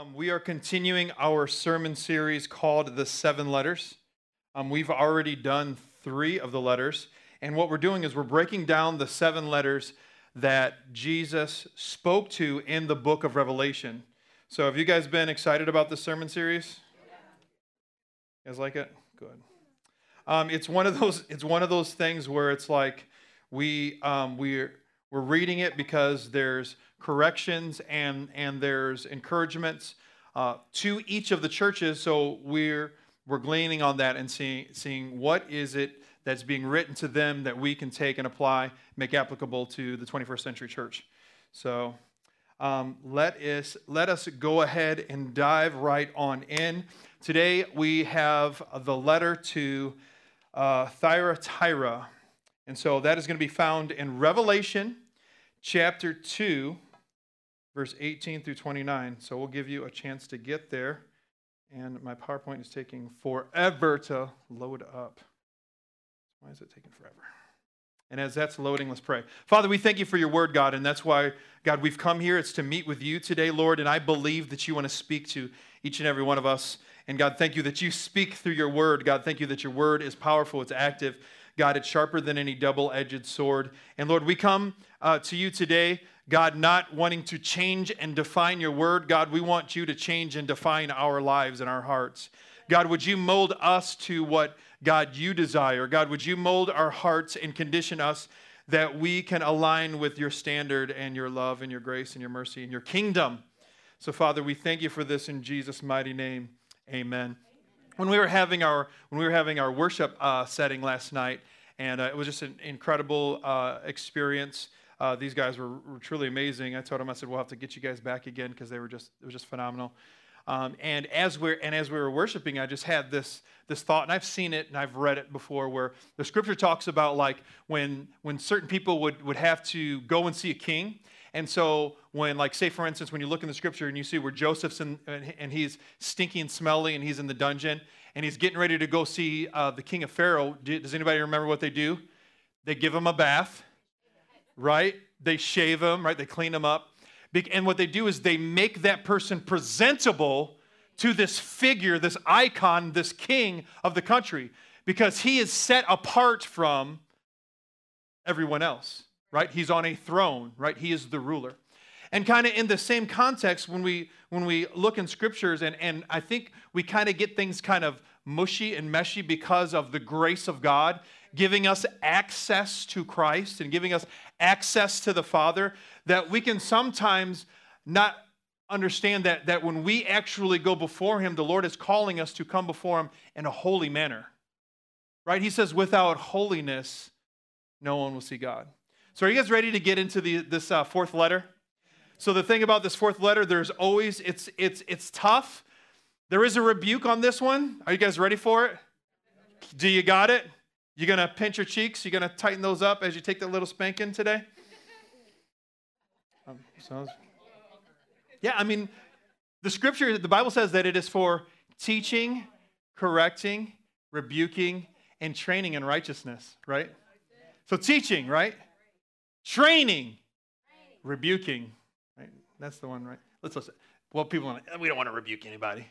Um, we are continuing our sermon series called The Seven Letters. Um, we've already done three of the letters. And what we're doing is we're breaking down the seven letters that Jesus spoke to in the book of Revelation. So, have you guys been excited about this sermon series? You guys like it? Good. Um, it's one of those. It's one of those things where it's like we um, we're we're reading it because there's corrections and, and there's encouragements uh, to each of the churches. So we're, we're gleaning on that and seeing, seeing what is it that's being written to them that we can take and apply, make applicable to the 21st century church. So um, let, us, let us go ahead and dive right on in. Today we have the letter to uh, Thyatira. And so that is going to be found in Revelation chapter 2, verse 18 through 29. So we'll give you a chance to get there. And my PowerPoint is taking forever to load up. Why is it taking forever? And as that's loading, let's pray. Father, we thank you for your word, God, and that's why, God, we've come here. It's to meet with you today, Lord, and I believe that you want to speak to each and every one of us. And God, thank you that you speak through your word. God, thank you that your word is powerful, it's active. God, it's sharper than any double edged sword. And Lord, we come uh, to you today God, not wanting to change and define your word. God, we want you to change and define our lives and our hearts. God, would you mold us to what, God, you desire? God, would you mold our hearts and condition us that we can align with your standard and your love and your grace and your mercy and your kingdom? So, Father, we thank you for this in Jesus' mighty name. Amen. When we were having our when we were having our worship uh, setting last night, and uh, it was just an incredible uh, experience. Uh, these guys were, were, truly amazing. I told them, I said, we'll have to get you guys back again because they were just, it was just phenomenal. Um, and as we're and as we were worshiping, I just had this this thought, and I've seen it and I've read it before, where the scripture talks about like when when certain people would would have to go and see a king, and so when like say for instance when you look in the scripture and you see where Joseph's in, and he's stinky and smelly and he's in the dungeon and he's getting ready to go see uh, the king of Pharaoh, does anybody remember what they do? They give him a bath right? They shave them, right? They clean them up. And what they do is they make that person presentable to this figure, this icon, this king of the country, because he is set apart from everyone else, right? He's on a throne, right? He is the ruler. And kind of in the same context, when we when we look in scriptures, and, and I think we kind of get things kind of mushy and meshy because of the grace of God giving us access to Christ and giving us access to the Father, that we can sometimes not understand that, that when we actually go before Him, the Lord is calling us to come before Him in a holy manner. Right? He says, without holiness, no one will see God. So, are you guys ready to get into the, this uh, fourth letter? So, the thing about this fourth letter, there's always, it's, it's, it's tough. There is a rebuke on this one. Are you guys ready for it? Do you got it? You gonna pinch your cheeks? You gonna tighten those up as you take that little spanking today? Um, sounds... Yeah, I mean, the scripture, the Bible says that it is for teaching, correcting, rebuking, and training in righteousness, right? So teaching, right? Training, rebuking, right? That's the one, right? Let's listen. Well, people to, we don't want to rebuke anybody.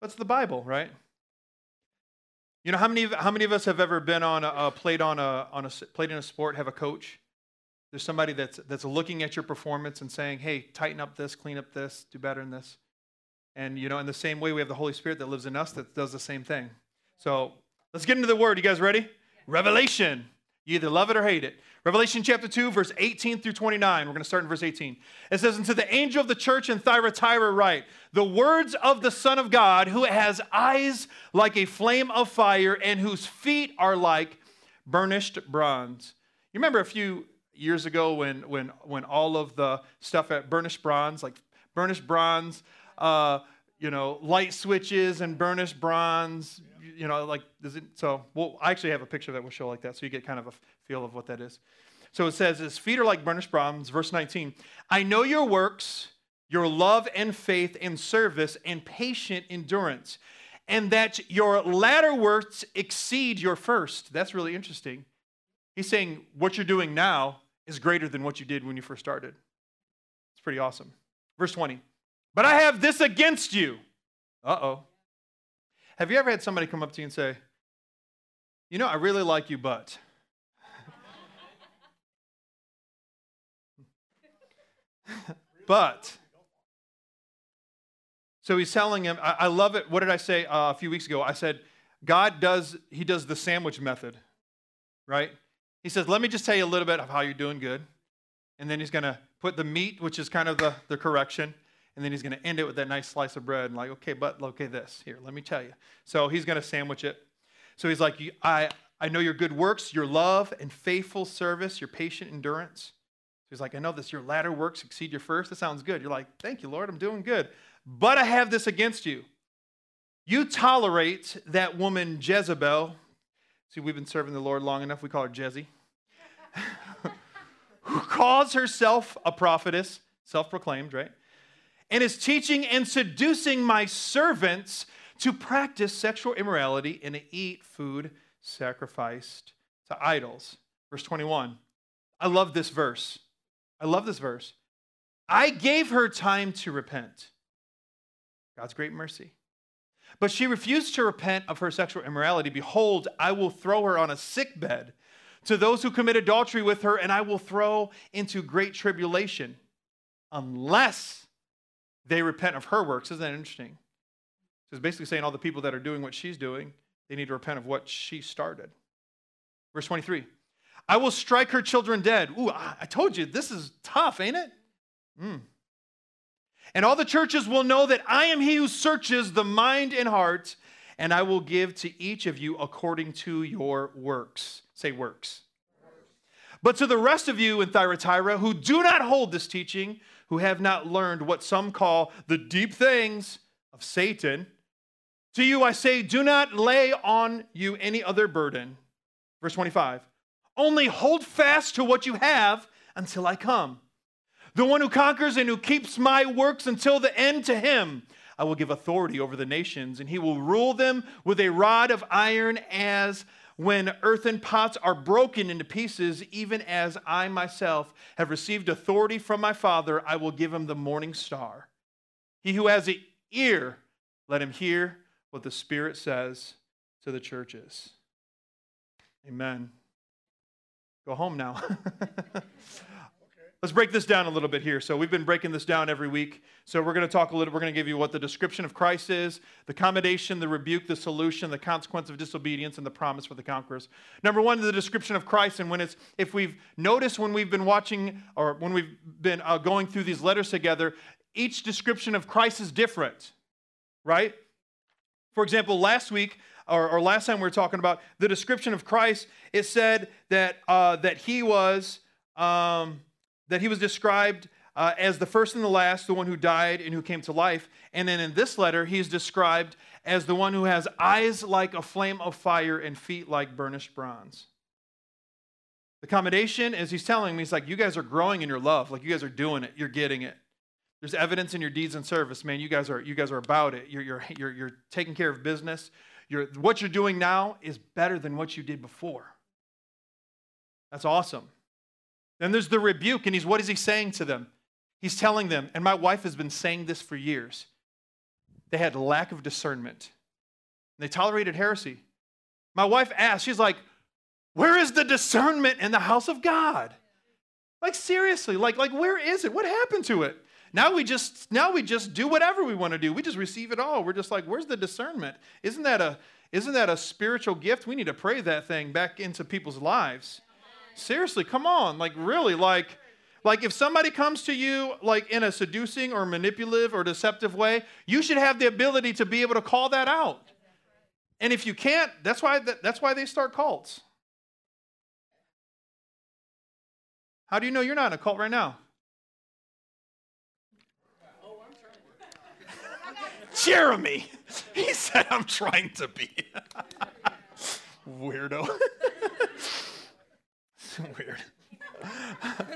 That's the Bible, right? You know how many how many of us have ever been on a, played on a on a played in a sport have a coach? There's somebody that's that's looking at your performance and saying, "Hey, tighten up this, clean up this, do better in this." And you know, in the same way, we have the Holy Spirit that lives in us that does the same thing. So let's get into the Word. You guys ready? Revelation. You either love it or hate it. Revelation chapter 2, verse 18 through 29. We're going to start in verse 18. It says, to the angel of the church in Thyatira write, The words of the Son of God, who has eyes like a flame of fire and whose feet are like burnished bronze. You remember a few years ago when, when, when all of the stuff at burnished bronze, like burnished bronze, uh, you know, light switches and burnished bronze, you know, like, does it, so, well, I actually have a picture that will show like that, so you get kind of a feel of what that is. So it says, His feet are like burnished bronze, verse 19. I know your works, your love and faith and service and patient endurance, and that your latter works exceed your first. That's really interesting. He's saying what you're doing now is greater than what you did when you first started. It's pretty awesome. Verse 20. But I have this against you. Uh oh. Have you ever had somebody come up to you and say, You know, I really like you, but. but. So he's telling him, I, I love it. What did I say uh, a few weeks ago? I said, God does, he does the sandwich method, right? He says, Let me just tell you a little bit of how you're doing good. And then he's going to put the meat, which is kind of the, the correction. And then he's going to end it with that nice slice of bread and like, okay, but okay, this here, let me tell you. So he's going to sandwich it. So he's like, I, I know your good works, your love and faithful service, your patient endurance. So he's like, I know this, your latter works exceed your first. That sounds good. You're like, thank you, Lord, I'm doing good. But I have this against you. You tolerate that woman Jezebel. See, we've been serving the Lord long enough, we call her Jezzy. who calls herself a prophetess, self proclaimed, right? And is teaching and seducing my servants to practice sexual immorality and to eat food sacrificed to idols. Verse 21. I love this verse. I love this verse. I gave her time to repent. God's great mercy. But she refused to repent of her sexual immorality. Behold, I will throw her on a sick bed to those who commit adultery with her, and I will throw into great tribulation unless they repent of her works. Isn't that interesting? So it's basically saying all the people that are doing what she's doing, they need to repent of what she started. Verse 23 I will strike her children dead. Ooh, I told you, this is tough, ain't it? Mm. And all the churches will know that I am he who searches the mind and heart, and I will give to each of you according to your works. Say works. But to the rest of you in Thyatira who do not hold this teaching, who have not learned what some call the deep things of Satan, to you I say, do not lay on you any other burden. Verse 25. Only hold fast to what you have until I come. The one who conquers and who keeps my works until the end to him, I will give authority over the nations, and he will rule them with a rod of iron as when earthen pots are broken into pieces, even as I myself have received authority from my Father, I will give him the morning star. He who has an ear, let him hear what the Spirit says to the churches. Amen. Go home now. Let's break this down a little bit here. So we've been breaking this down every week. So we're going to talk a little, we're going to give you what the description of Christ is, the commendation, the rebuke, the solution, the consequence of disobedience, and the promise for the conquerors. Number one, the description of Christ. And when it's, if we've noticed when we've been watching or when we've been uh, going through these letters together, each description of Christ is different, right? For example, last week, or, or last time we were talking about the description of Christ, it said that, uh, that he was, um, that he was described uh, as the first and the last, the one who died and who came to life. And then in this letter, he's described as the one who has eyes like a flame of fire and feet like burnished bronze. The commendation is he's telling me, he's like, you guys are growing in your love. Like you guys are doing it. You're getting it. There's evidence in your deeds and service, man. You guys are, you guys are about it. You're, you're, you're, you're taking care of business. You're, what you're doing now is better than what you did before. That's awesome. Then there's the rebuke, and he's what is he saying to them? He's telling them, and my wife has been saying this for years. They had lack of discernment. They tolerated heresy. My wife asked, she's like, Where is the discernment in the house of God? Like seriously, like, like where is it? What happened to it? Now we just now we just do whatever we want to do. We just receive it all. We're just like, where's the discernment? Isn't that a isn't that a spiritual gift? We need to pray that thing back into people's lives. Seriously, come on. Like, really, like, like if somebody comes to you like in a seducing or manipulative or deceptive way, you should have the ability to be able to call that out. And if you can't, that's why that's why they start cults. How do you know you're not in a cult right now? Jeremy, he said, I'm trying to be. Weirdo. Weird.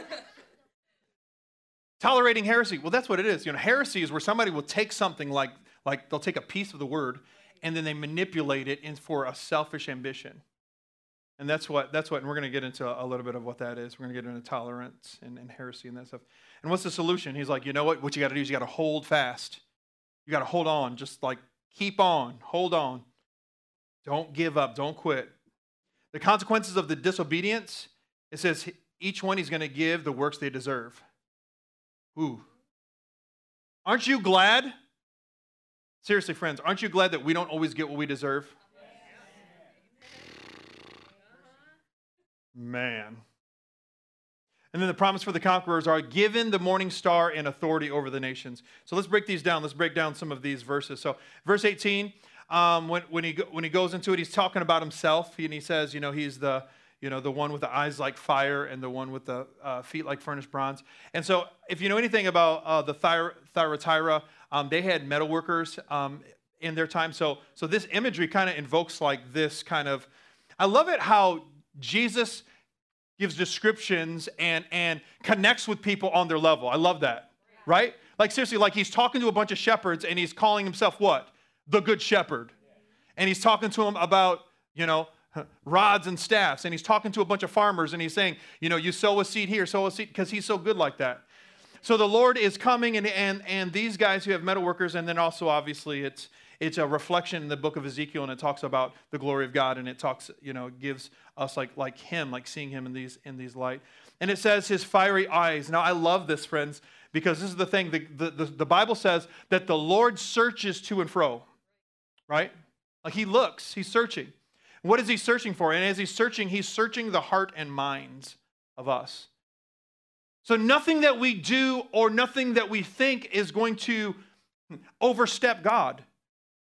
Tolerating heresy. Well, that's what it is. You know, heresy is where somebody will take something like, like they'll take a piece of the word and then they manipulate it in for a selfish ambition. And that's what, that's what, and we're going to get into a little bit of what that is. We're going to get into tolerance and, and heresy and that stuff. And what's the solution? He's like, you know what? What you got to do is you got to hold fast. You got to hold on. Just like keep on, hold on. Don't give up. Don't quit. The consequences of the disobedience, it says each one he's going to give the works they deserve. Ooh. Aren't you glad? Seriously, friends, aren't you glad that we don't always get what we deserve? Man. And then the promise for the conquerors are given the morning star and authority over the nations. So let's break these down. Let's break down some of these verses. So, verse 18, um, when, when, he, when he goes into it, he's talking about himself. And he says, you know, he's the, you know, the one with the eyes like fire and the one with the uh, feet like furnished bronze. And so, if you know anything about uh, the Thyatira um, they had metal workers um, in their time. So, so this imagery kind of invokes like this kind of. I love it how Jesus gives descriptions and, and connects with people on their level. I love that, right? Like, seriously, like he's talking to a bunch of shepherds and he's calling himself what? The good shepherd. And he's talking to them about, you know, rods and staffs. And he's talking to a bunch of farmers and he's saying, you know, you sow a seed here, sow a seed, because he's so good like that. So the Lord is coming, and, and, and these guys who have metal workers, and then also obviously it's it's a reflection in the book of Ezekiel, and it talks about the glory of God, and it talks, you know, gives us like like Him, like seeing Him in these in these light. And it says His fiery eyes. Now I love this, friends, because this is the thing. The, the, the, the Bible says that the Lord searches to and fro, right? Like He looks, He's searching. What is He searching for? And as He's searching, He's searching the heart and minds of us. So nothing that we do or nothing that we think is going to overstep God.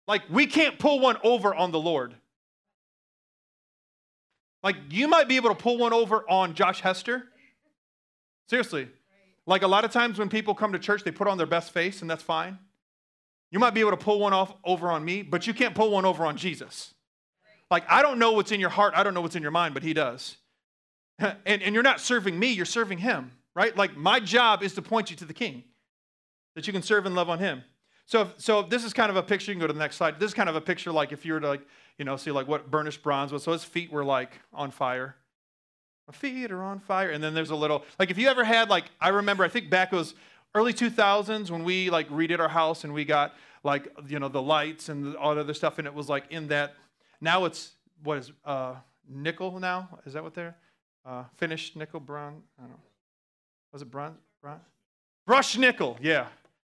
Like, we can't pull one over on the Lord. Like, you might be able to pull one over on Josh Hester. Seriously. Like, a lot of times when people come to church, they put on their best face, and that's fine. You might be able to pull one off over on me, but you can't pull one over on Jesus. Like, I don't know what's in your heart, I don't know what's in your mind, but He does. and, and you're not serving me, you're serving Him, right? Like, my job is to point you to the King, that you can serve and love on Him. So, so this is kind of a picture. You can go to the next slide. This is kind of a picture like if you were to like, you know, see like what burnished bronze was. So his feet were like on fire. My feet are on fire. And then there's a little, like if you ever had like, I remember, I think back it was early 2000s when we like redid our house and we got like, you know, the lights and all the other stuff. And it was like in that, now it's, what is, uh, nickel now? Is that what they're, uh, finished nickel, bronze? I don't know. Was it bronze? Bronze? Brushed nickel, yeah.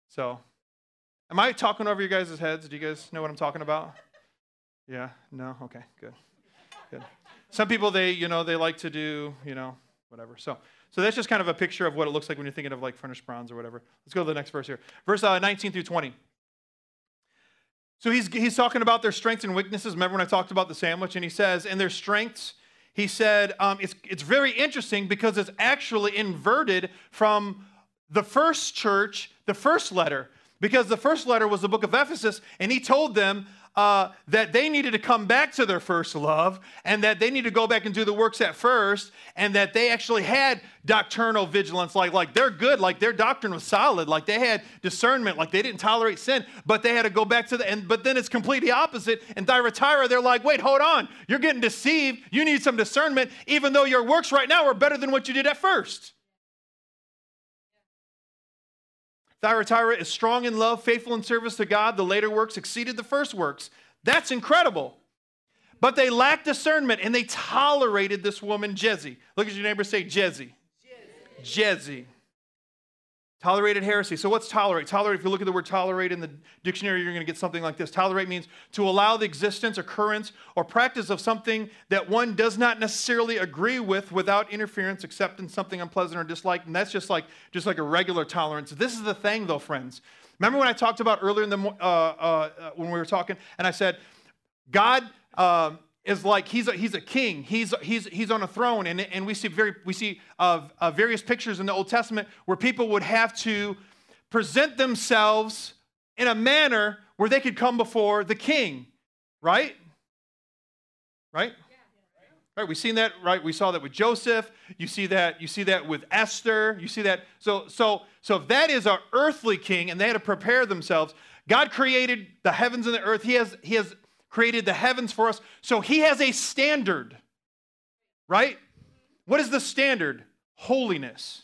So Am I talking over you guys' heads? Do you guys know what I'm talking about? Yeah? No? Okay, good. Good. Some people they, you know, they like to do, you know, whatever. So so that's just kind of a picture of what it looks like when you're thinking of like furnished bronze or whatever. Let's go to the next verse here. Verse uh, 19 through 20. So he's, he's talking about their strengths and weaknesses. Remember when I talked about the sandwich? And he says, and their strengths, he said, um, it's, it's very interesting because it's actually inverted from the first church, the first letter. Because the first letter was the book of Ephesus, and he told them uh, that they needed to come back to their first love and that they need to go back and do the works at first and that they actually had doctrinal vigilance. Like like they're good. Like their doctrine was solid. Like they had discernment. Like they didn't tolerate sin but they had to go back to the and but then it's completely opposite. And Thyatira they're like wait hold on. You're getting deceived. You need some discernment even though your works right now are better than what you did at first Thyatira is strong in love, faithful in service to God. The later works exceeded the first works. That's incredible. But they lacked discernment and they tolerated this woman, Jezzy. Look at your neighbor say, Jezzy. Jezzy. Tolerated heresy. So, what's tolerate? Tolerate, if you look at the word tolerate in the dictionary, you're going to get something like this. Tolerate means to allow the existence, occurrence, or practice of something that one does not necessarily agree with without interference, except in something unpleasant or disliked. And that's just like, just like a regular tolerance. This is the thing, though, friends. Remember when I talked about earlier in the, uh, uh, when we were talking, and I said, God. Uh, is like he's a, he's a king. He's, he's, he's on a throne. And, and we see, very, we see uh, uh, various pictures in the Old Testament where people would have to present themselves in a manner where they could come before the king, right? Right? Right, we've seen that, right? We saw that with Joseph. You see that, you see that with Esther. You see that. So, so, so if that is our earthly king and they had to prepare themselves, God created the heavens and the earth. He has, he has created the heavens for us. So he has a standard. right? What is the standard? Holiness.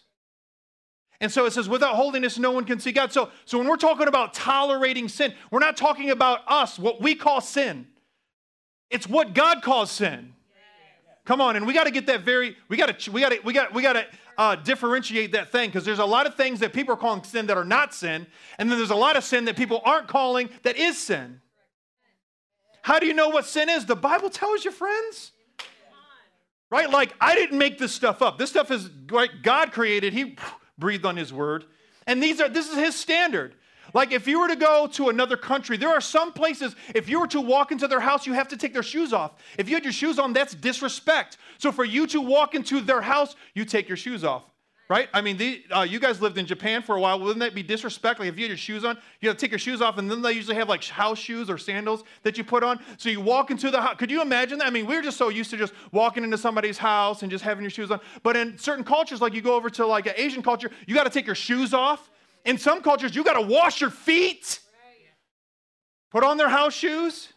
And so it says, without holiness, no one can see God. So, so when we're talking about tolerating sin, we're not talking about us, what we call sin. It's what God calls sin. Come on, and we got to get that very. We got to. We got to. We got. We got to uh, differentiate that thing because there's a lot of things that people are calling sin that are not sin, and then there's a lot of sin that people aren't calling that is sin. How do you know what sin is? The Bible tells you, friends. Right? Like I didn't make this stuff up. This stuff is like God created. He breathed on His word, and these are. This is His standard. Like if you were to go to another country, there are some places, if you were to walk into their house, you have to take their shoes off. If you had your shoes on, that's disrespect. So for you to walk into their house, you take your shoes off. Right? I mean, the, uh, you guys lived in Japan for a while. Wouldn't that be disrespectful? Like if you had your shoes on, you have to take your shoes off, and then they usually have like house shoes or sandals that you put on. So you walk into the house. Could you imagine that? I mean, we are just so used to just walking into somebody's house and just having your shoes on. But in certain cultures, like you go over to like an Asian culture, you got to take your shoes off in some cultures, you got to wash your feet, put on their house shoes,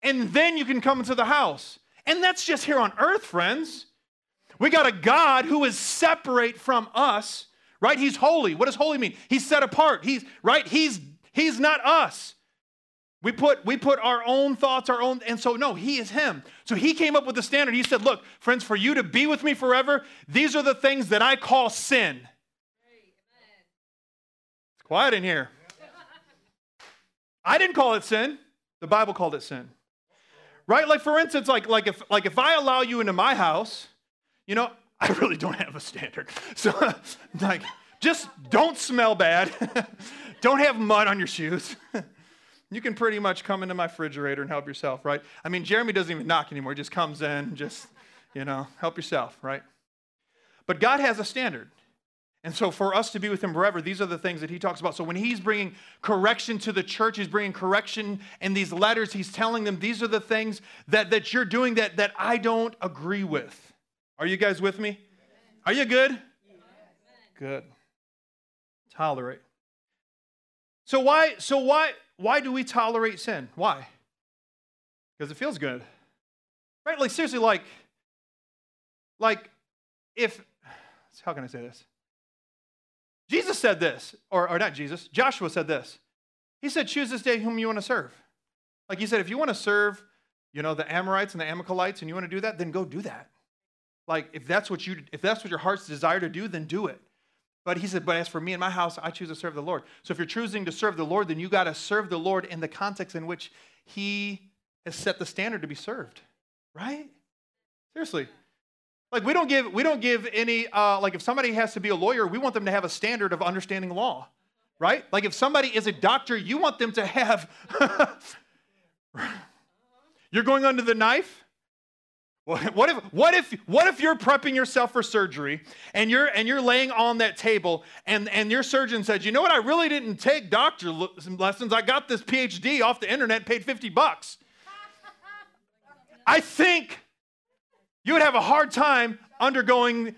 and then you can come into the house. And that's just here on earth, friends. We got a God who is separate from us, right? He's holy. What does holy mean? He's set apart. He's right? He's he's not us. We put we put our own thoughts, our own, and so no, he is him. So he came up with the standard. He said, Look, friends, for you to be with me forever, these are the things that I call sin. It's quiet in here. I didn't call it sin. The Bible called it sin. Right? Like for instance, like, like if like if I allow you into my house, you know, I really don't have a standard. So like just don't smell bad. don't have mud on your shoes. you can pretty much come into my refrigerator and help yourself, right? I mean, Jeremy doesn't even knock anymore. He just comes in, just, you know, help yourself, right? But God has a standard. And so, for us to be with him forever, these are the things that he talks about. So, when he's bringing correction to the church, he's bringing correction in these letters, he's telling them these are the things that, that you're doing that, that I don't agree with. Are you guys with me? Are you good? Good. Tolerate. So why so why why do we tolerate sin? Why? Because it feels good. Right? Like seriously like like if how can I say this? Jesus said this, or, or not Jesus, Joshua said this. He said, Choose this day whom you want to serve. Like he said, if you want to serve, you know, the Amorites and the Amalekites and you want to do that, then go do that. Like if that's what you if that's what your heart's desire to do, then do it. But he said, but as for me and my house, I choose to serve the Lord. So if you're choosing to serve the Lord, then you got to serve the Lord in the context in which he has set the standard to be served. Right? Seriously. Like we don't give we don't give any uh, like if somebody has to be a lawyer, we want them to have a standard of understanding law, right? Like if somebody is a doctor, you want them to have. you're going under the knife. What if what if what if you're prepping yourself for surgery and you're and you're laying on that table and and your surgeon says, you know what? I really didn't take doctor lessons. I got this PhD off the internet, paid 50 bucks. I think you would have a hard time undergoing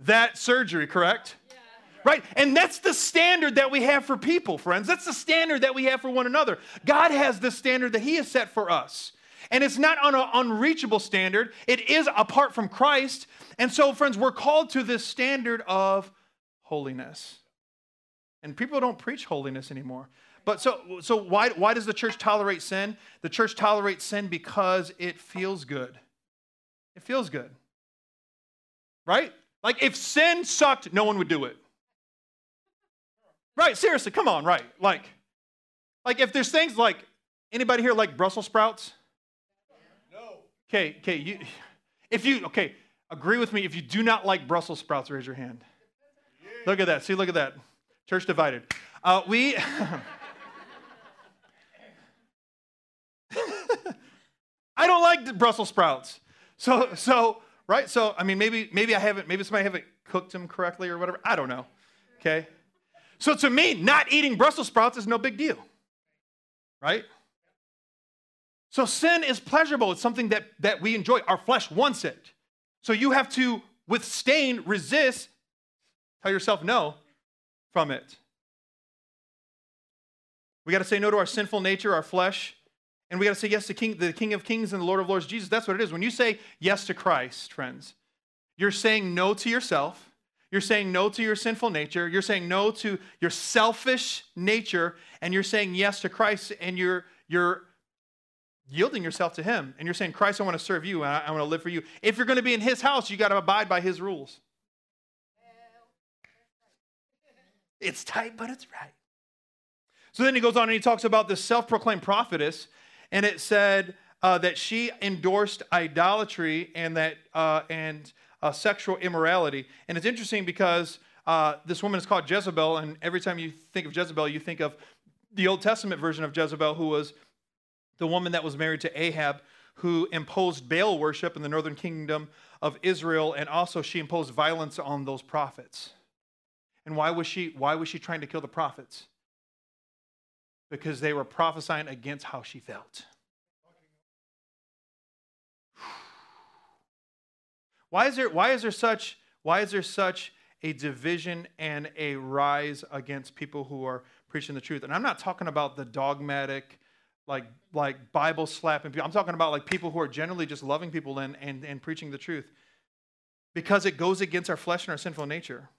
that surgery, correct? Yeah. Right? And that's the standard that we have for people, friends. That's the standard that we have for one another. God has the standard that He has set for us. And it's not on an unreachable standard, it is apart from Christ. And so, friends, we're called to this standard of holiness. And people don't preach holiness anymore. But so, so why, why does the church tolerate sin? The church tolerates sin because it feels good. It feels good. Right? Like if sin sucked, no one would do it. Right, seriously, come on, right. Like, like if there's things like anybody here like Brussels sprouts? Okay, okay, you if you okay, agree with me. If you do not like Brussels sprouts, raise your hand. Look at that. See, look at that. Church divided. Uh, we I don't like Brussels sprouts. So, so, right? So, I mean, maybe, maybe I haven't, maybe somebody haven't cooked them correctly or whatever. I don't know. Okay. So to me, not eating Brussels sprouts is no big deal. Right? So sin is pleasurable. It's something that, that we enjoy. Our flesh wants it. So you have to withstand, resist, tell yourself no from it. We got to say no to our sinful nature, our flesh, And we got to say yes to King, the King of Kings and the Lord of Lords, Jesus. That's what it is. When you say yes to Christ, friends, you're saying no to yourself. You're saying no to your sinful nature. You're saying no to your selfish nature. And you're saying yes to Christ. And you're, you're yielding yourself to Him. And you're saying, Christ, I want to serve you and I, I want to live for you. If you're going to be in His house, you got to abide by His rules. It's tight, but it's right. So then he goes on and he talks about this self proclaimed prophetess, and it said uh, that she endorsed idolatry and that uh, and uh, sexual immorality. And it's interesting because uh, this woman is called Jezebel, and every time you think of Jezebel, you think of the Old Testament version of Jezebel, who was the woman that was married to Ahab, who imposed Baal worship in the northern kingdom of Israel, and also she imposed violence on those prophets. And why was she why was she trying to kill the prophets? Because they were prophesying against how she felt. Why is there why is there such why is there such a division and a rise against people who are preaching the truth? And I'm not talking about the dogmatic like like Bible slapping people. I'm talking about like people who are generally just loving people and, and, and preaching the truth. Because it goes against our flesh and our sinful nature.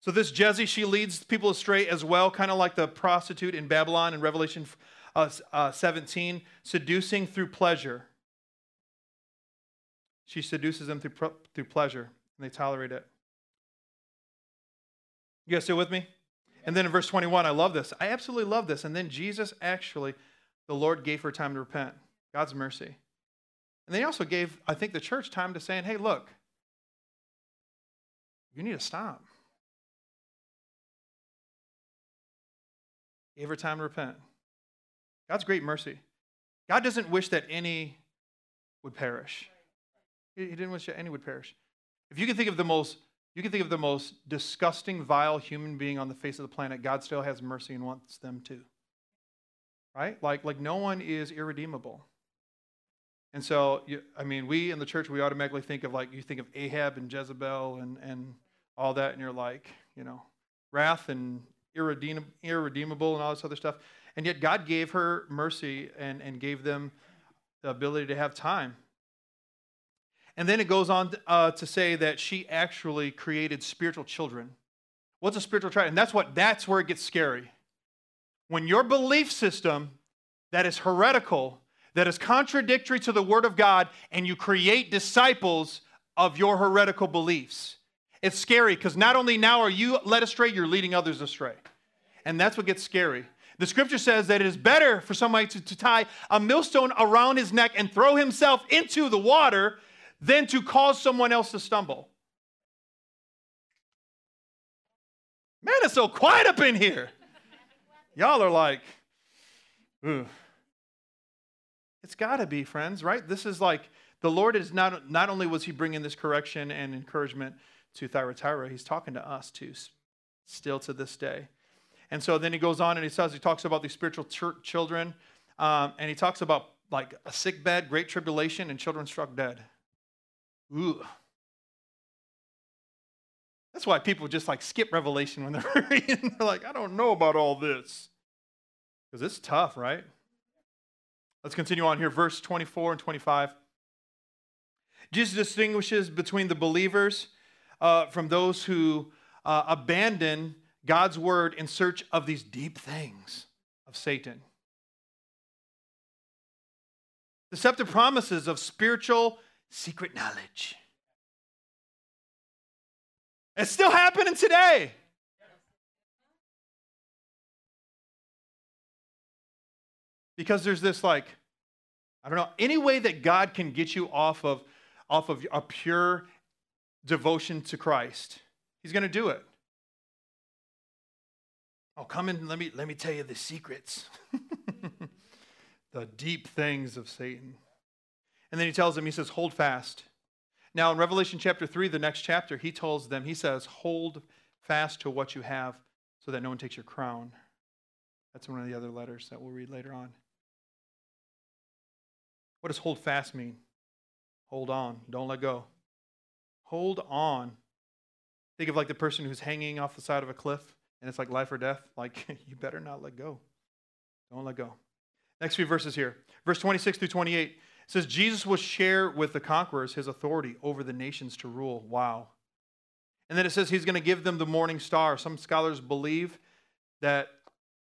So this Jezzy, she leads people astray as well, kind of like the prostitute in Babylon in Revelation uh, uh, 17, seducing through pleasure. She seduces them through, through pleasure, and they tolerate it. You guys still with me? And then in verse 21, I love this. I absolutely love this. And then Jesus actually, the Lord gave her time to repent. God's mercy. And then he also gave, I think, the church time to saying, hey, look, you need to stop. Gave her time to repent. God's great mercy. God doesn't wish that any would perish. He didn't wish that any would perish. If you can think of the most you can think of the most disgusting, vile human being on the face of the planet, God still has mercy and wants them to. Right? Like, like no one is irredeemable. And so, you, I mean, we in the church, we automatically think of like, you think of Ahab and Jezebel and, and all that, and you're like, you know, wrath and irredeemable, irredeemable and all this other stuff. And yet God gave her mercy and, and gave them the ability to have time and then it goes on uh, to say that she actually created spiritual children. What's a spiritual child? And that's what that's where it gets scary. When your belief system that is heretical, that is contradictory to the word of God, and you create disciples of your heretical beliefs. It's scary because not only now are you led astray, you're leading others astray. And that's what gets scary. The scripture says that it is better for somebody to, to tie a millstone around his neck and throw himself into the water than to cause someone else to stumble. Man, it's so quiet up in here. Y'all are like, Ooh. It's got to be, friends, right? This is like the Lord is not, not only was he bringing this correction and encouragement to Thyatira, he's talking to us too, still to this day. And so then he goes on and he says, he talks about these spiritual ch- children, um, and he talks about like a sick bed, great tribulation, and children struck dead. Ooh. That's why people just like skip Revelation when they're reading. They're like, I don't know about all this. Because it's tough, right? Let's continue on here, verse 24 and 25. Jesus distinguishes between the believers uh, from those who uh, abandon God's word in search of these deep things of Satan. Deceptive promises of spiritual secret knowledge. It's still happening today. Because there's this like, I don't know, any way that God can get you off of off of a pure devotion to Christ, He's gonna do it. Oh, come in, let me let me tell you the secrets. the deep things of Satan. And then he tells them, he says, hold fast. Now, in Revelation chapter 3, the next chapter, he tells them, he says, hold fast to what you have so that no one takes your crown. That's one of the other letters that we'll read later on. What does hold fast mean? Hold on. Don't let go. Hold on. Think of like the person who's hanging off the side of a cliff and it's like life or death. Like, you better not let go. Don't let go. Next few verses here. Verse 26 through 28 says, Jesus will share with the conquerors his authority over the nations to rule. Wow. And then it says he's going to give them the morning star. Some scholars believe that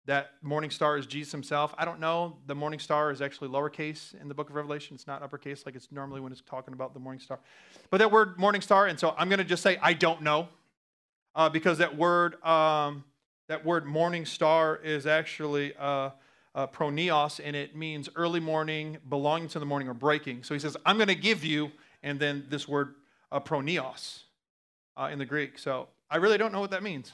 that morning star is Jesus himself. I don't know. The morning star is actually lowercase in the book of Revelation. It's not uppercase like it's normally when it's talking about the morning star. But that word morning star, and so I'm going to just say I don't know uh, because that word, um, that word morning star is actually uh, uh, proneos, and it means early morning, belonging to the morning, or breaking. So he says, I'm going to give you, and then this word uh, proneos uh, in the Greek. So I really don't know what that means.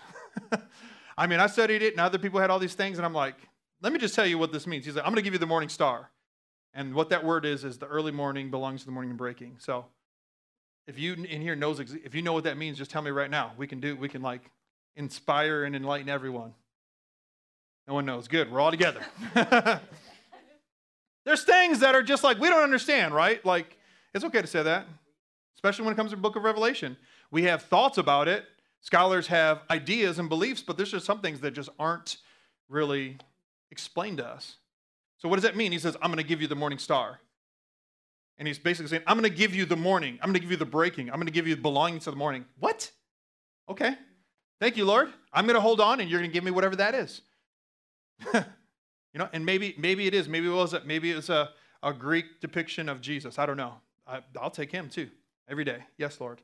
I mean, I studied it, and other people had all these things, and I'm like, let me just tell you what this means. He's like, I'm going to give you the morning star. And what that word is, is the early morning belongs to the morning and breaking. So if you in here knows, if you know what that means, just tell me right now. We can do, we can like inspire and enlighten everyone. No one knows. Good. We're all together. There's things that are just like we don't understand, right? Like it's okay to say that, especially when it comes to the book of Revelation. We have thoughts about it, Scholars have ideas and beliefs, but there's just some things that just aren't really explained to us. So, what does that mean? He says, I'm going to give you the morning star. And he's basically saying, I'm going to give you the morning. I'm going to give you the breaking. I'm going to give you the belonging to the morning. What? Okay. Thank you, Lord. I'm going to hold on and you're going to give me whatever that is. you know, and maybe maybe it is. Maybe it was a, maybe it was a, a Greek depiction of Jesus. I don't know. I, I'll take him too every day. Yes, Lord.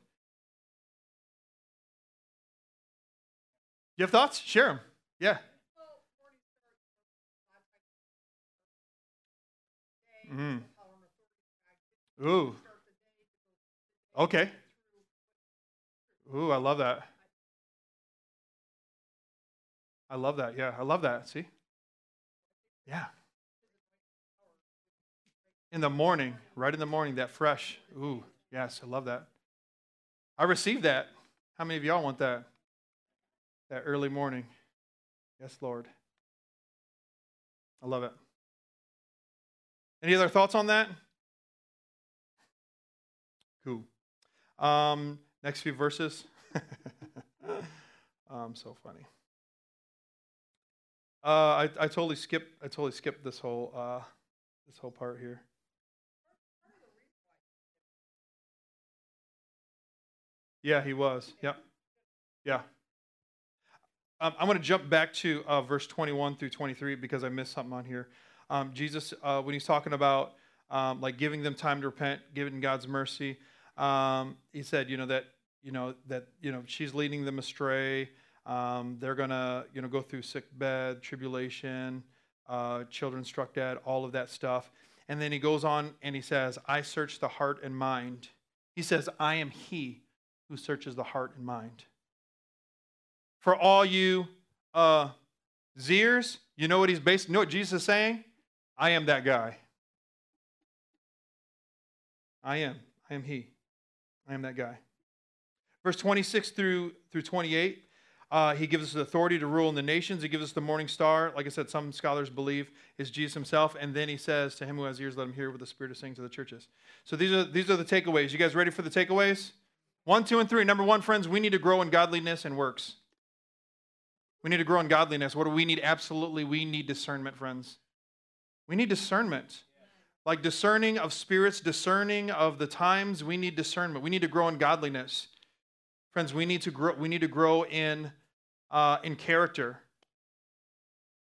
You have thoughts? Share them. Yeah. Mm. Ooh. Okay. Ooh, I love that. I love that. Yeah, I love that. See? Yeah. In the morning, right in the morning, that fresh. Ooh, yes, I love that. I received that. How many of y'all want that? that early morning. Yes, Lord. I love it. Any other thoughts on that? Cool. Um, next few verses. um, so funny. Uh, I, I totally skipped. I totally skipped this whole uh, this whole part here. Yeah, he was. Yep. Yeah. Um, I'm going to jump back to uh, verse 21 through 23 because I missed something on here. Um, Jesus, uh, when he's talking about um, like giving them time to repent, giving God's mercy, um, he said, you know that you know that you know she's leading them astray. Um, they're gonna you know go through sick bed, tribulation, uh, children struck dead, all of that stuff. And then he goes on and he says, "I search the heart and mind." He says, "I am He who searches the heart and mind." for all you uh, Zeers, you know what he's based, you know what Jesus is saying? I am that guy. I am. I am he. I am that guy. Verse 26 through, through 28, uh, he gives us the authority to rule in the nations. He gives us the morning star. Like I said, some scholars believe is Jesus himself. And then he says, To him who has ears, let him hear what the Spirit is saying to the churches. So these are, these are the takeaways. You guys ready for the takeaways? One, two, and three. Number one, friends, we need to grow in godliness and works. We need to grow in godliness. What do we need? Absolutely, we need discernment, friends. We need discernment. Like discerning of spirits, discerning of the times, we need discernment. We need to grow in godliness. Friends, we need to grow, we need to grow in, uh, in character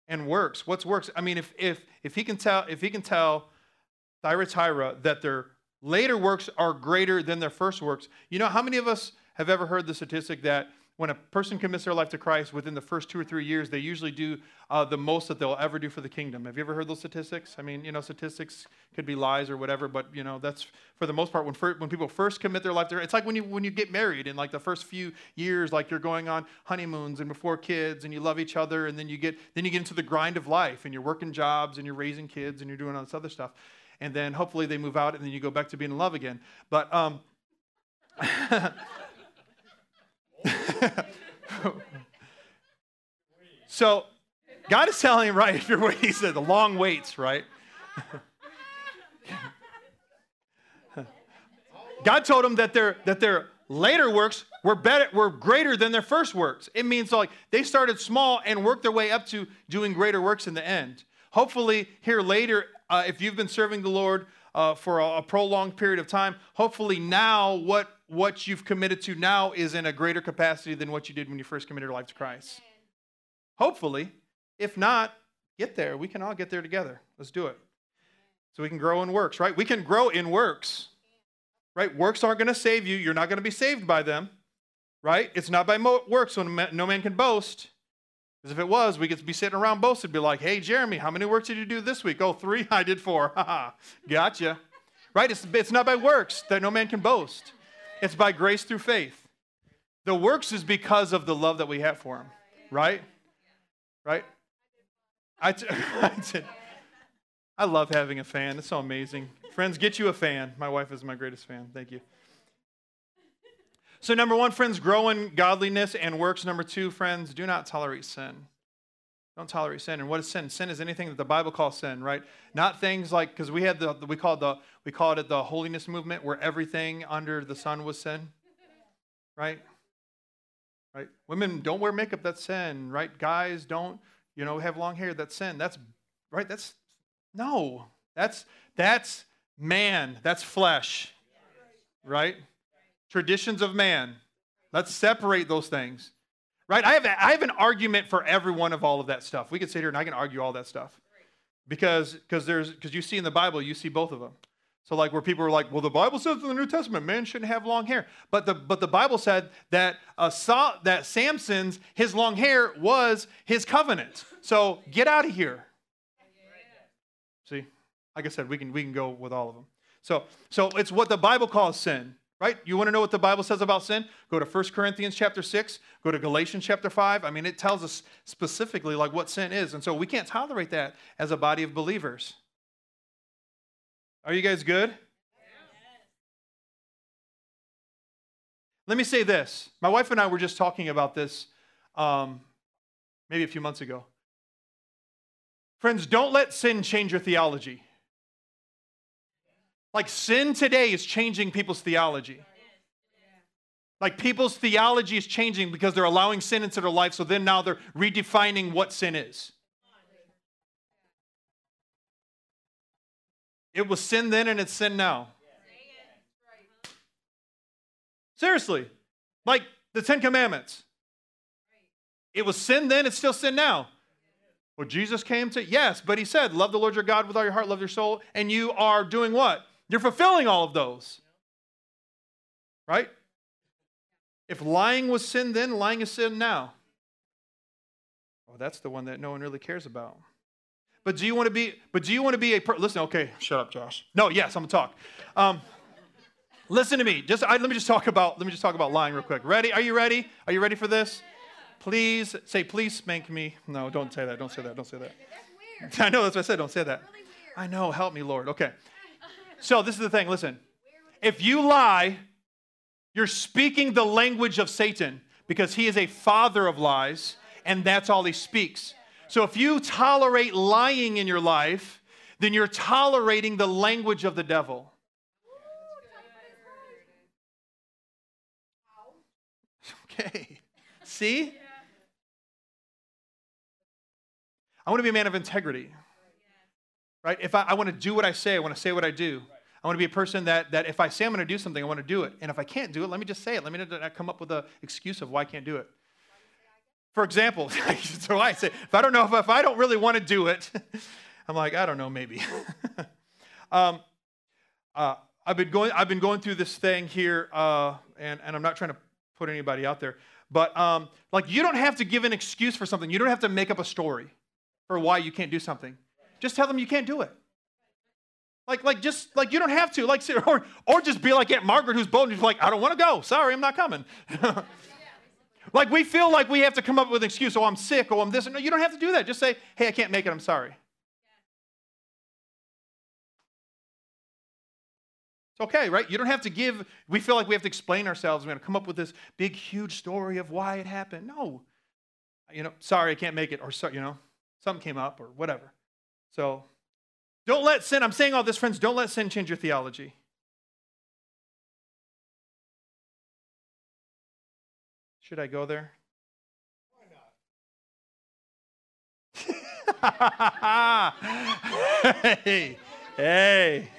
and works. What's works? I mean, if, if, if he can tell, if he can tell Thyatira that their later works are greater than their first works, you know how many of us have ever heard the statistic that when a person commits their life to Christ within the first two or three years, they usually do uh, the most that they'll ever do for the kingdom. Have you ever heard those statistics? I mean, you know, statistics could be lies or whatever, but you know, that's for the most part when fir- when people first commit their life to. It's like when you when you get married in like the first few years, like you're going on honeymoons and before kids, and you love each other, and then you get then you get into the grind of life, and you're working jobs, and you're raising kids, and you're doing all this other stuff, and then hopefully they move out, and then you go back to being in love again. But um. so God is telling him, right, if you're waiting, he said the long waits, right? God told him that their that their later works were better were greater than their first works. It means like they started small and worked their way up to doing greater works in the end. hopefully, here later, uh, if you've been serving the Lord uh, for a, a prolonged period of time, hopefully now what, what you've committed to now is in a greater capacity than what you did when you first committed your life to Christ. Hopefully. If not, get there. We can all get there together. Let's do it. So we can grow in works, right? We can grow in works, right? Works aren't going to save you. You're not going to be saved by them, right? It's not by works, so no man can boast. Because if it was, we could be sitting around boasting, be like, hey, Jeremy, how many works did you do this week? Oh, three? I did four. Haha, gotcha. Right? It's, it's not by works that no man can boast, it's by grace through faith. The works is because of the love that we have for him, right? Right? I, t- I, t- I love having a fan. It's so amazing. Friends, get you a fan. My wife is my greatest fan. Thank you. So, number one, friends, grow in godliness and works. Number two, friends, do not tolerate sin. Don't tolerate sin. And what is sin? Sin is anything that the Bible calls sin, right? Not things like because we had the we called the we called it the holiness movement, where everything under the sun was sin, right? Right. Women don't wear makeup. That's sin, right? Guys don't you know have long hair. That's sin. That's right. That's no. That's that's man. That's flesh, right? traditions of man. Let's separate those things. Right? I have, I have an argument for every one of all of that stuff. We could sit here and I can argue all that stuff. Because because there's because you see in the Bible, you see both of them. So like where people are like, well, the Bible says in the New Testament, man shouldn't have long hair. But the but the Bible said that uh, saw, that Samson's his long hair was his covenant. So get out of here. See, like I said, we can we can go with all of them. So so it's what the Bible calls sin right? You want to know what the Bible says about sin? Go to 1 Corinthians chapter 6, go to Galatians chapter 5. I mean, it tells us specifically like what sin is. And so we can't tolerate that as a body of believers. Are you guys good? Let me say this. My wife and I were just talking about this um, maybe a few months ago. Friends, don't let sin change your theology. Like sin today is changing people's theology. Like people's theology is changing because they're allowing sin into their life, so then now they're redefining what sin is. It was sin then and it's sin now. Seriously. Like the Ten Commandments. It was sin then, it's still sin now. Well, Jesus came to, yes, but he said, Love the Lord your God with all your heart, love your soul, and you are doing what? You're fulfilling all of those. Right? If lying was sin then, lying is sin now. Oh, that's the one that no one really cares about. But do you want to be? But do you want to be a? Per- listen, okay, shut up, Josh. No, yes, I'm gonna talk. Um, listen to me. Just I, let me just talk about. Let me just talk about lying real quick. Ready? Are you ready? Are you ready for this? Please say, please spank me. No, don't say that. Don't say that. Don't say that. I know that's what I said. Don't say that. I know. Help me, Lord. Okay. So, this is the thing listen. If you lie, you're speaking the language of Satan because he is a father of lies, and that's all he speaks. So, if you tolerate lying in your life, then you're tolerating the language of the devil. Okay. See? I want to be a man of integrity right? If I, I want to do what I say, I want to say what I do. I want to be a person that, that if I say I'm going to do something, I want to do it. And if I can't do it, let me just say it. Let me not come up with an excuse of why I can't do it. For example, so I say, if I don't know, if, if I don't really want to do it, I'm like, I don't know, maybe. um, uh, I've been going, I've been going through this thing here, uh, and, and I'm not trying to put anybody out there, but um, like you don't have to give an excuse for something. You don't have to make up a story for why you can't do something. Just tell them you can't do it. Like, like, just like you don't have to. Like, or, or just be like Aunt Margaret, who's bold and she's like, I don't want to go. Sorry, I'm not coming. like we feel like we have to come up with an excuse. Oh, I'm sick. Oh, I'm this. No, you don't have to do that. Just say, Hey, I can't make it. I'm sorry. It's okay, right? You don't have to give. We feel like we have to explain ourselves. We're going to come up with this big, huge story of why it happened. No, you know, sorry, I can't make it, or you know, something came up, or whatever. So don't let sin, I'm saying all this, friends, don't let sin change your theology. Should I go there? Why not? hey, hey.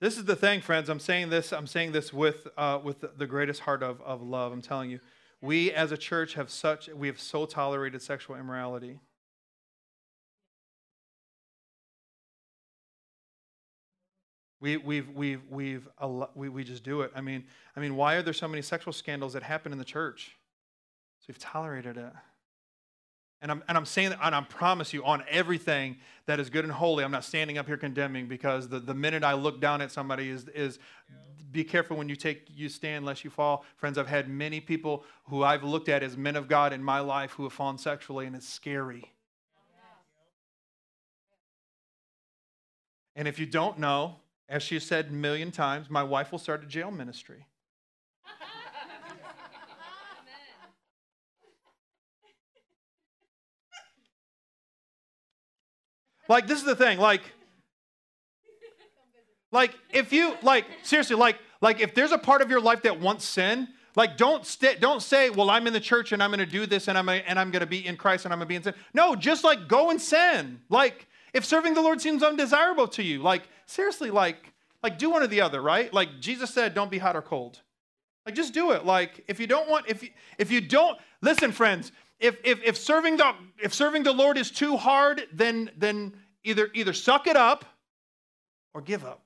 This is the thing, friends. I'm saying this. I'm saying this with uh, with the greatest heart of, of love. I'm telling you, we as a church have such we have so tolerated sexual immorality. We, we've, we've, we've, we, we just do it. I mean, I mean, why are there so many sexual scandals that happen in the church? So we've tolerated it. And I'm, and I'm saying that, and I promise you, on everything that is good and holy, I'm not standing up here condemning because the, the minute I look down at somebody is, is be careful when you take you stand lest you fall. Friends, I've had many people who I've looked at as men of God in my life who have fallen sexually, and it's scary. And if you don't know, as she said a million times, my wife will start a jail ministry. Like this is the thing, like like if you like seriously like like if there's a part of your life that wants sin, like don't st- don't say, "Well, I'm in the church and I'm going to do this and I'm gonna, and I'm going to be in Christ and I'm going to be in sin." No, just like go and sin. Like if serving the Lord seems undesirable to you, like seriously, like, like do one or the other, right? Like Jesus said, don't be hot or cold. Like just do it. Like if you don't want, if you, if you don't listen, friends, if, if if serving the if serving the Lord is too hard, then then either either suck it up or give up.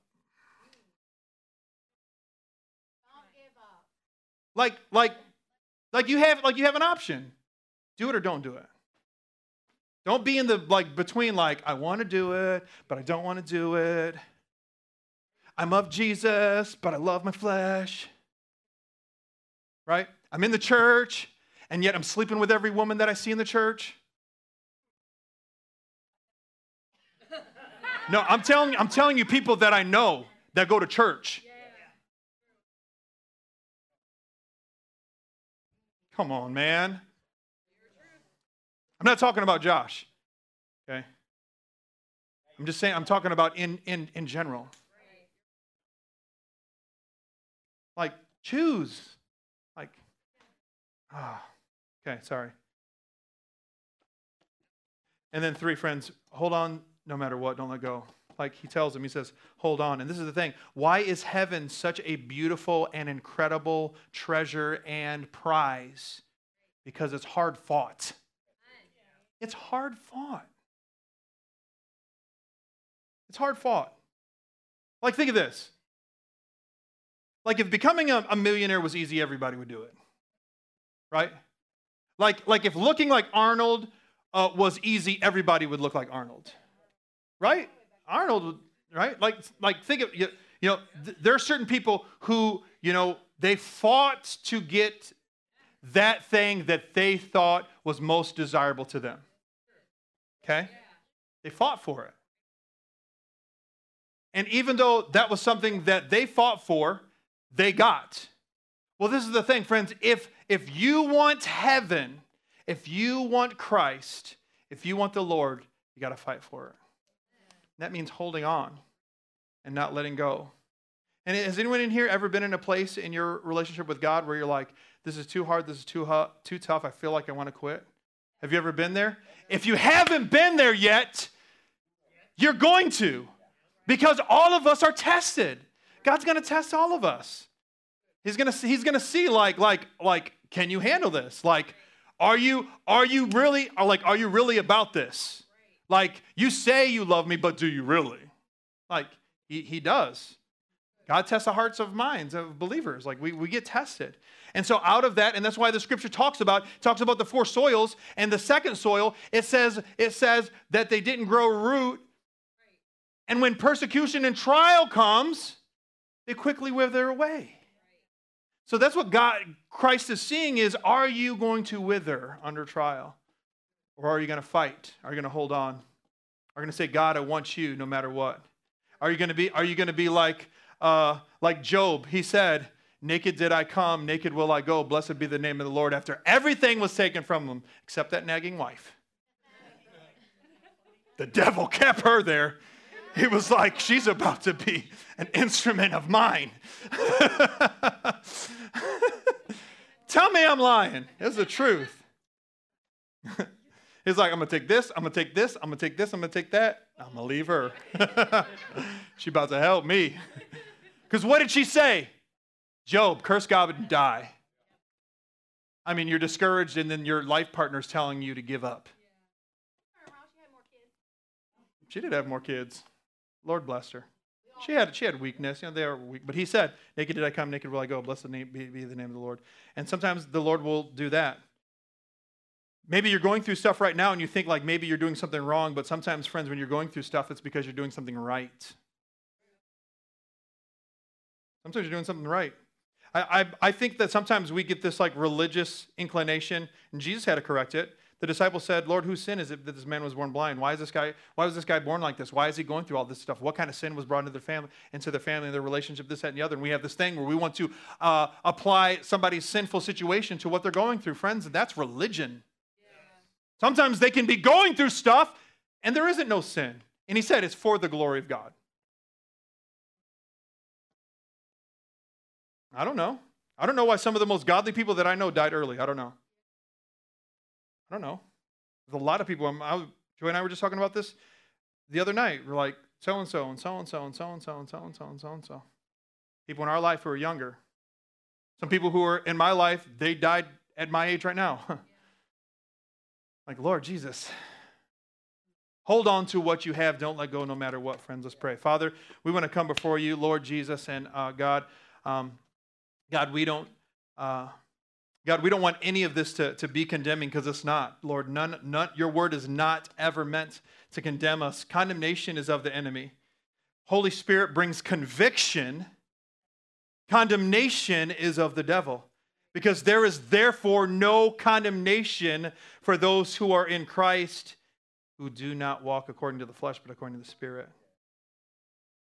Like like like you have like you have an option. Do it or don't do it. Don't be in the like between like I want to do it, but I don't want to do it. I'm of Jesus, but I love my flesh. Right? I'm in the church, and yet I'm sleeping with every woman that I see in the church. No, I'm telling I'm telling you people that I know that go to church. Come on, man. I'm not talking about Josh. Okay? I'm just saying, I'm talking about in, in, in general. Like, choose. Like, ah, oh, okay, sorry. And then three friends, hold on no matter what, don't let go. Like he tells them, he says, hold on. And this is the thing why is heaven such a beautiful and incredible treasure and prize? Because it's hard fought. It's hard fought. It's hard fought. Like, think of this. Like, if becoming a, a millionaire was easy, everybody would do it. Right? Like, like if looking like Arnold uh, was easy, everybody would look like Arnold. Right? Arnold, right? Like, like think of, you, you know, th- there are certain people who, you know, they fought to get that thing that they thought was most desirable to them. Okay? They fought for it. And even though that was something that they fought for, they got. Well, this is the thing, friends. If if you want heaven, if you want Christ, if you want the Lord, you got to fight for it. That means holding on and not letting go. And has anyone in here ever been in a place in your relationship with God where you're like, this is too hard, this is too, too tough, I feel like I want to quit? Have you ever been there? If you haven't been there yet, you're going to because all of us are tested. God's going to test all of us. He's going to he's going to see like like like can you handle this? Like are you are you really are like are you really about this? Like you say you love me but do you really? Like he he does. God tests the hearts of minds of believers. Like we, we get tested. And so out of that, and that's why the scripture talks about, talks about the four soils, and the second soil, it says, it says that they didn't grow root. And when persecution and trial comes, they quickly wither away. So that's what God Christ is seeing is are you going to wither under trial? Or are you going to fight? Are you going to hold on? Are you going to say, God, I want you no matter what? Are you going to be, are you going to be like, uh, like Job? He said, Naked did I come, naked will I go. Blessed be the name of the Lord after everything was taken from him except that nagging wife. the devil kept her there. He was like, she's about to be an instrument of mine. Tell me I'm lying. It's the truth. He's like, I'm gonna take this, I'm gonna take this, I'm gonna take this, I'm gonna take that. I'm gonna leave her. she about to help me. Because what did she say? Job, curse God and die. I mean, you're discouraged, and then your life partner's telling you to give up. She did have more kids. Lord bless her. She had she had weakness, you know. They are weak, but he said, "Naked did I come, naked will I go. Blessed be, be the name of the Lord." And sometimes the Lord will do that. Maybe you're going through stuff right now, and you think like maybe you're doing something wrong. But sometimes, friends, when you're going through stuff, it's because you're doing something right. Sometimes you're doing something right. I, I, I think that sometimes we get this like religious inclination, and Jesus had to correct it. The disciples said, Lord, whose sin is it that this man was born blind? Why is this guy, why was this guy born like this? Why is he going through all this stuff? What kind of sin was brought into their family, into their family, and their relationship, this, that, and the other? And we have this thing where we want to uh, apply somebody's sinful situation to what they're going through, friends, and that's religion. Yeah. Sometimes they can be going through stuff and there isn't no sin. And he said it's for the glory of God. I don't know. I don't know why some of the most godly people that I know died early. I don't know. I don't know. There's a lot of people. I'm, I, Joy and I were just talking about this the other night. We're like, so and so and so and so and so and so and so and so and so and so. People in our life who are younger. Some people who are in my life, they died at my age right now. like, Lord Jesus, hold on to what you have. Don't let go no matter what, friends. Let's pray. Father, we want to come before you, Lord Jesus, and uh, God, um, God, we don't. Uh, God, we don't want any of this to, to be condemning because it's not. Lord, none, none, your word is not ever meant to condemn us. Condemnation is of the enemy. Holy Spirit brings conviction. Condemnation is of the devil. Because there is therefore no condemnation for those who are in Christ who do not walk according to the flesh, but according to the Spirit.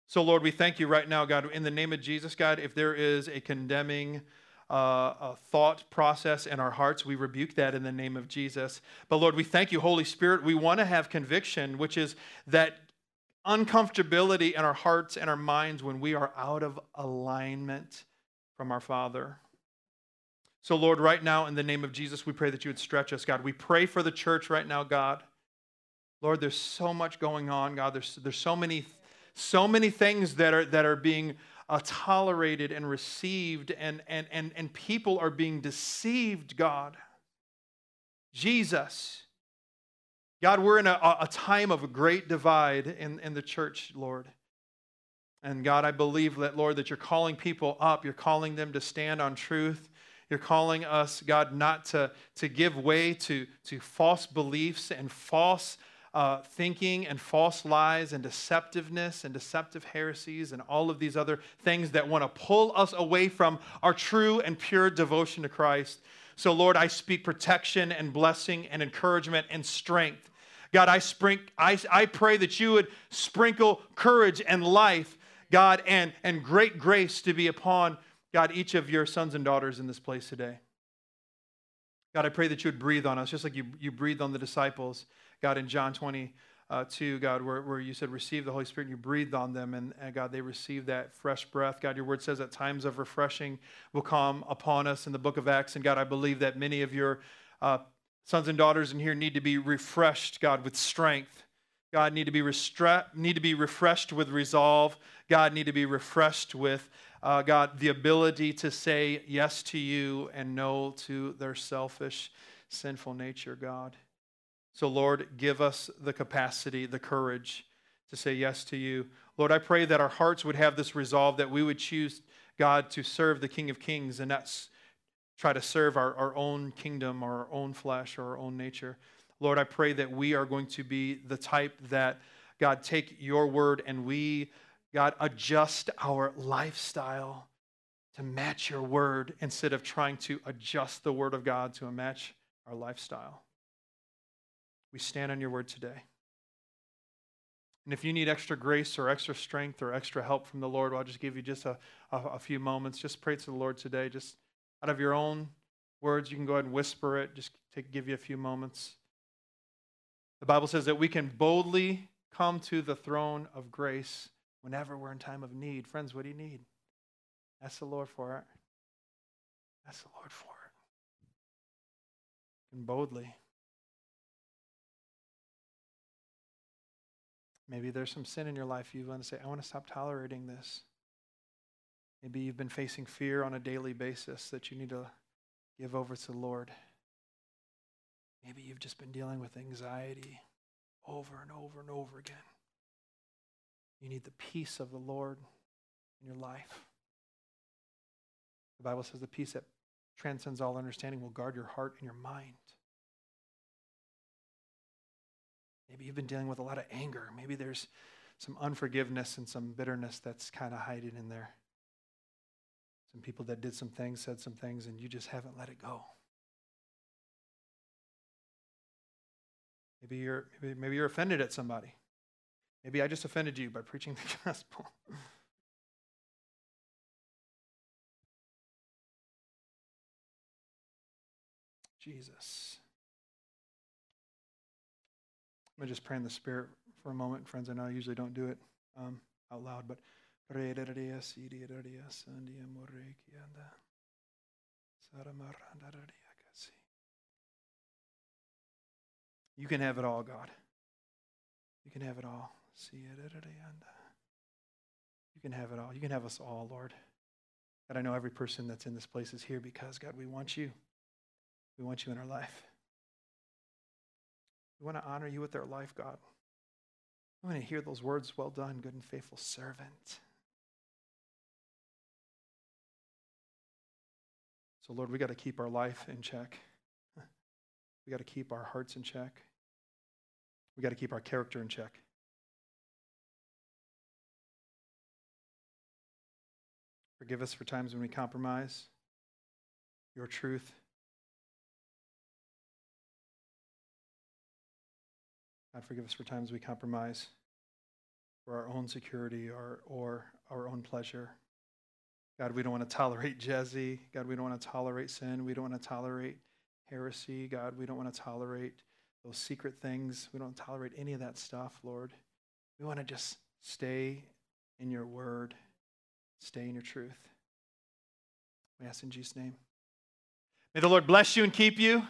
So, Lord, we thank you right now, God, in the name of Jesus, God, if there is a condemning, uh, a thought process in our hearts. We rebuke that in the name of Jesus. But Lord, we thank you, Holy Spirit. We want to have conviction, which is that uncomfortability in our hearts and our minds when we are out of alignment from our Father. So, Lord, right now, in the name of Jesus, we pray that you would stretch us, God. We pray for the church right now, God. Lord, there's so much going on, God. There's, there's so many so many things that are that are being uh, tolerated and received, and, and, and, and people are being deceived, God. Jesus. God, we're in a, a time of a great divide in, in the church, Lord. And God, I believe that, Lord, that you're calling people up. You're calling them to stand on truth. You're calling us, God, not to, to give way to, to false beliefs and false uh, thinking and false lies and deceptiveness and deceptive heresies and all of these other things that want to pull us away from our true and pure devotion to Christ. So, Lord, I speak protection and blessing and encouragement and strength. God, I, sprink, I, I pray that you would sprinkle courage and life, God, and, and great grace to be upon, God, each of your sons and daughters in this place today. God, I pray that you would breathe on us, just like you, you breathed on the disciples. God, in John 20, uh, 2, God, where, where you said, receive the Holy Spirit, and you breathed on them, and, and, God, they received that fresh breath. God, your word says that times of refreshing will come upon us in the book of Acts. And God, I believe that many of your uh, sons and daughters in here need to be refreshed, God, with strength. God, need to be, restra- need to be refreshed with resolve. God, need to be refreshed with, uh, God, the ability to say yes to you and no to their selfish, sinful nature, God. So, Lord, give us the capacity, the courage to say yes to you. Lord, I pray that our hearts would have this resolve that we would choose, God, to serve the King of Kings and not try to serve our, our own kingdom or our own flesh or our own nature. Lord, I pray that we are going to be the type that, God, take your word and we, God, adjust our lifestyle to match your word instead of trying to adjust the word of God to match our lifestyle. We stand on your word today. And if you need extra grace or extra strength or extra help from the Lord, well, I'll just give you just a, a, a, few moments. Just pray to the Lord today. Just out of your own words, you can go ahead and whisper it. Just to give you a few moments. The Bible says that we can boldly come to the throne of grace whenever we're in time of need. Friends, what do you need? Ask the Lord for it. Ask the Lord for it. And boldly. Maybe there's some sin in your life you want to say, I want to stop tolerating this. Maybe you've been facing fear on a daily basis that you need to give over to the Lord. Maybe you've just been dealing with anxiety over and over and over again. You need the peace of the Lord in your life. The Bible says the peace that transcends all understanding will guard your heart and your mind. Maybe you've been dealing with a lot of anger. Maybe there's some unforgiveness and some bitterness that's kind of hiding in there. Some people that did some things, said some things, and you just haven't let it go. Maybe you're, maybe, maybe you're offended at somebody. Maybe I just offended you by preaching the gospel. Jesus. I'm going to just pray in the Spirit for a moment. Friends, I know I usually don't do it um, out loud, but you can have it all, God. You can have it all. You can have it all. You can have us all, Lord. God, I know every person that's in this place is here because, God, we want you. We want you in our life. We want to honor you with our life, God. We want to hear those words, well done, good and faithful servant. So, Lord, we got to keep our life in check. We got to keep our hearts in check. We got to keep our character in check. Forgive us for times when we compromise your truth. Forgive us for times we compromise for our own security or, or our own pleasure. God, we don't want to tolerate Jezzy. God, we don't want to tolerate sin. We don't want to tolerate heresy. God, we don't want to tolerate those secret things. We don't tolerate any of that stuff, Lord. We want to just stay in your word, stay in your truth. We ask in Jesus' name. May the Lord bless you and keep you.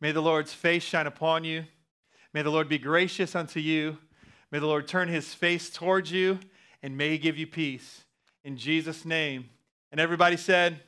May the Lord's face shine upon you. May the Lord be gracious unto you. May the Lord turn his face towards you and may he give you peace. In Jesus' name. And everybody said,